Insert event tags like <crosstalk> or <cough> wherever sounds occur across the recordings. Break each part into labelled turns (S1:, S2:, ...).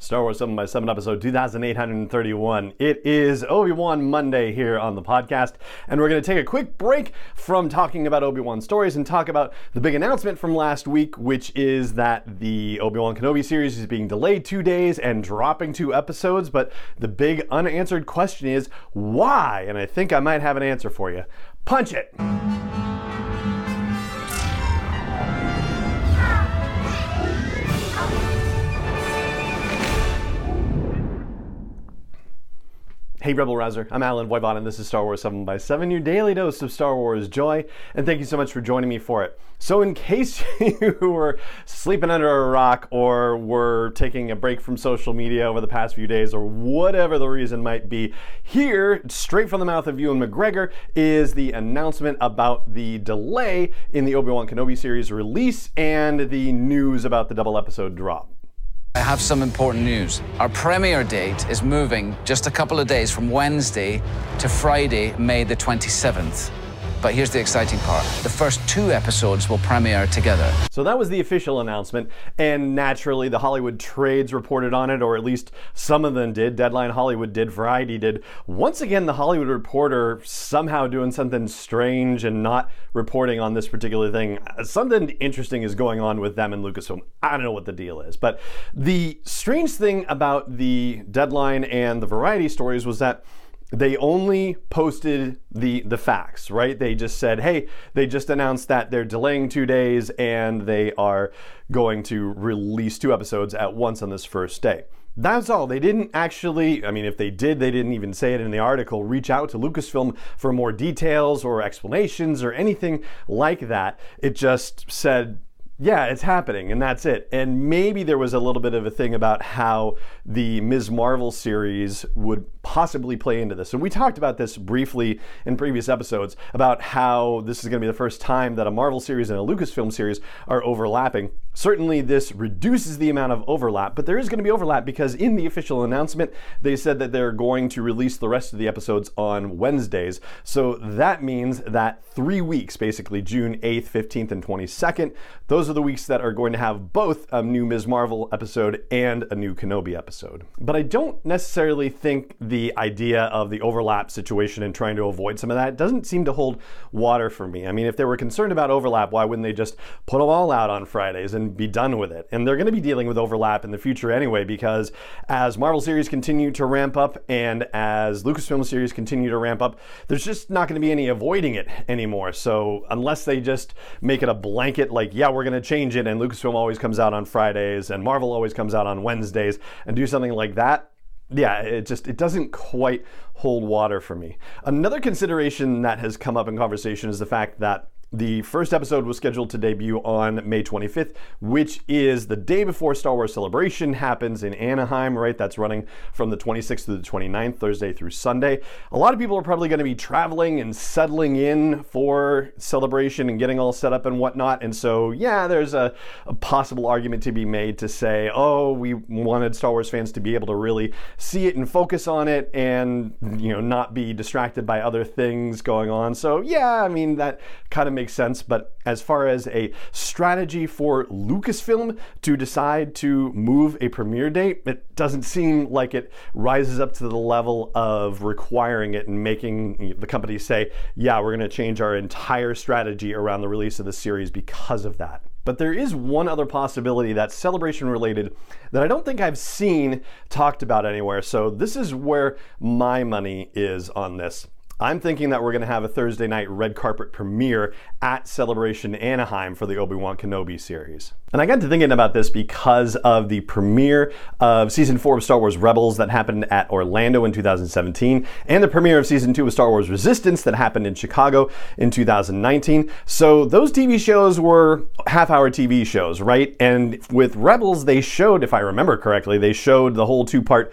S1: Star Wars 7 by 7 episode 2831. It is Obi-Wan Monday here on the podcast, and we're going to take a quick break from talking about Obi-Wan stories and talk about the big announcement from last week, which is that the Obi-Wan Kenobi series is being delayed 2 days and dropping 2 episodes, but the big unanswered question is why? And I think I might have an answer for you. Punch it. Hey Rebel Rouser, I'm Allen Voivod and this is Star Wars 7 by 7 your daily dose of Star Wars joy, and thank you so much for joining me for it. So in case <laughs> you were sleeping under a rock or were taking a break from social media over the past few days or whatever the reason might be, here, straight from the mouth of Ewan McGregor, is the announcement about the delay in the Obi-Wan Kenobi series release and the news about the double episode drop.
S2: I have some important news. Our premiere date is moving just a couple of days from Wednesday to Friday, May the 27th. But here's the exciting part the first two episodes will premiere together.
S1: So that was the official announcement, and naturally, the Hollywood trades reported on it, or at least some of them did. Deadline Hollywood did, Variety did. Once again, the Hollywood Reporter somehow doing something strange and not reporting on this particular thing. Something interesting is going on with them and Lucasfilm. I don't know what the deal is, but the strange thing about the Deadline and the Variety stories was that they only posted the the facts, right? They just said, "Hey, they just announced that they're delaying 2 days and they are going to release two episodes at once on this first day." That's all. They didn't actually, I mean, if they did, they didn't even say it in the article, reach out to Lucasfilm for more details or explanations or anything like that. It just said, yeah, it's happening, and that's it. And maybe there was a little bit of a thing about how the Ms. Marvel series would possibly play into this. And we talked about this briefly in previous episodes about how this is going to be the first time that a Marvel series and a Lucasfilm series are overlapping. Certainly, this reduces the amount of overlap, but there is going to be overlap because in the official announcement, they said that they're going to release the rest of the episodes on Wednesdays. So that means that three weeks, basically June 8th, 15th, and 22nd, those are the weeks that are going to have both a new Ms. Marvel episode and a new Kenobi episode. But I don't necessarily think the idea of the overlap situation and trying to avoid some of that doesn't seem to hold water for me. I mean, if they were concerned about overlap, why wouldn't they just put them all out on Fridays and be done with it? And they're going to be dealing with overlap in the future anyway, because as Marvel series continue to ramp up and as Lucasfilm series continue to ramp up, there's just not going to be any avoiding it anymore. So unless they just make it a blanket, like, yeah, we're going to change it, and Lucasfilm always comes out on Fridays and Marvel always comes out on Wednesdays, and do something like that, yeah, it just it doesn't quite hold water for me. Another consideration that has come up in conversation is the fact that the first episode was scheduled to debut on May 25th, which is the day before Star Wars Celebration happens in Anaheim, right? That's running from the 26th to the 29th, Thursday through Sunday. A lot of people are probably going to be traveling and settling in for Celebration and getting all set up and whatnot. And so, yeah, there's a, a possible argument to be made to say, oh, we wanted Star Wars fans to be able to really see it and focus on it and, you know, not be distracted by other things going on. So, yeah, I mean, that kind of makes sense. But as far as a strategy for Lucasfilm to decide to move a premiere date, it doesn't seem like it rises up to the level of requiring it and making the company say, yeah, we're going to change our entire strategy around the release of the series because of that. But there is one other possibility that's celebration related that I don't think I've seen talked about anywhere. So this is where my money is on this. I'm thinking that we're going to have a Thursday night red carpet premiere at Celebration Anaheim for the Obi Wan Kenobi series. And I got to thinking about this because of the premiere of season four of Star Wars Rebels that happened at Orlando in 2017, and the premiere of season two of Star Wars Resistance that happened in Chicago in 2019. So those TV shows were half hour TV shows, right? And with Rebels, they showed, if I remember correctly, they showed the whole two part.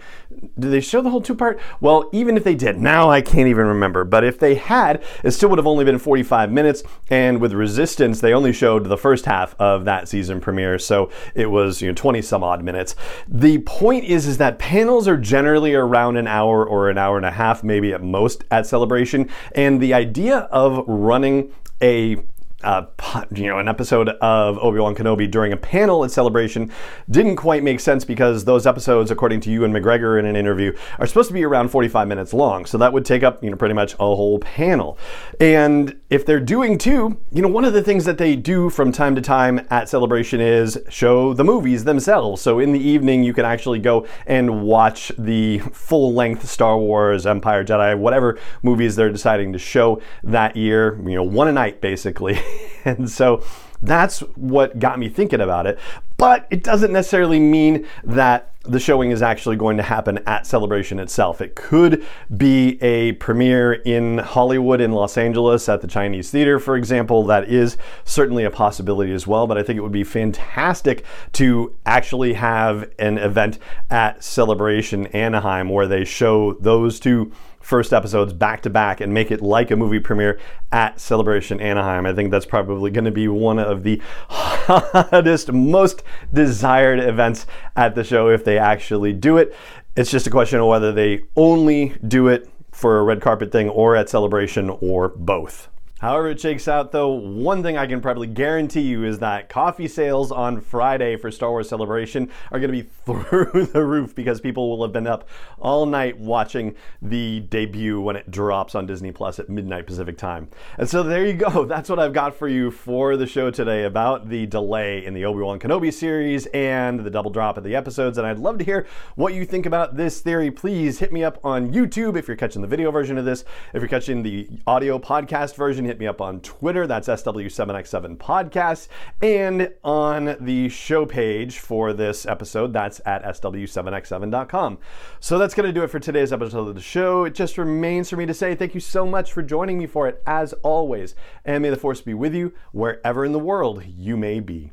S1: Did they show the whole two part? Well, even if they did, now I can't even remember. But if they had, it still would have only been 45 minutes. And with Resistance, they only showed the first half of that season premiere, so it was you know 20 some odd minutes. The point is is that panels are generally around an hour or an hour and a half, maybe at most at Celebration, and the idea of running a uh, you know, an episode of Obi Wan Kenobi during a panel at Celebration didn't quite make sense because those episodes, according to Ewan McGregor in an interview, are supposed to be around 45 minutes long. So that would take up, you know, pretty much a whole panel. And if they're doing two, you know, one of the things that they do from time to time at Celebration is show the movies themselves. So in the evening, you can actually go and watch the full length Star Wars, Empire, Jedi, whatever movies they're deciding to show that year, you know, one a night basically. <laughs> <laughs> and so that's what got me thinking about it. But it doesn't necessarily mean that the showing is actually going to happen at Celebration itself. It could be a premiere in Hollywood, in Los Angeles, at the Chinese Theater, for example. That is certainly a possibility as well, but I think it would be fantastic to actually have an event at Celebration Anaheim where they show those two first episodes back to back and make it like a movie premiere at Celebration Anaheim. I think that's probably going to be one of the hottest, most desired events at the show if they actually do it. It's just a question of whether they only do it for a red carpet thing or at Celebration or both. However, it shakes out, though, one thing I can probably guarantee you is that coffee sales on Friday for Star Wars Celebration are going to be <laughs> through the roof because people will have been up all night watching the debut when it drops on Disney Plus at midnight Pacific time. And so there you go. <laughs> That's what I've got for you for the show today about the delay in the Obi Wan Kenobi series and the double drop of the episodes. And I'd love to hear what you think about this theory. Please hit me up on YouTube if you're catching the video version of this. If you're catching the audio podcast version, hit me up on Twitter. That's SW7X7 Podcast. And on the show page for this episode, that's at SW7X7.com. So that's going to do it for today's episode of the show. It just remains for me to say thank you so much for joining me for it, as always. And may the force be with you wherever in the world you may be.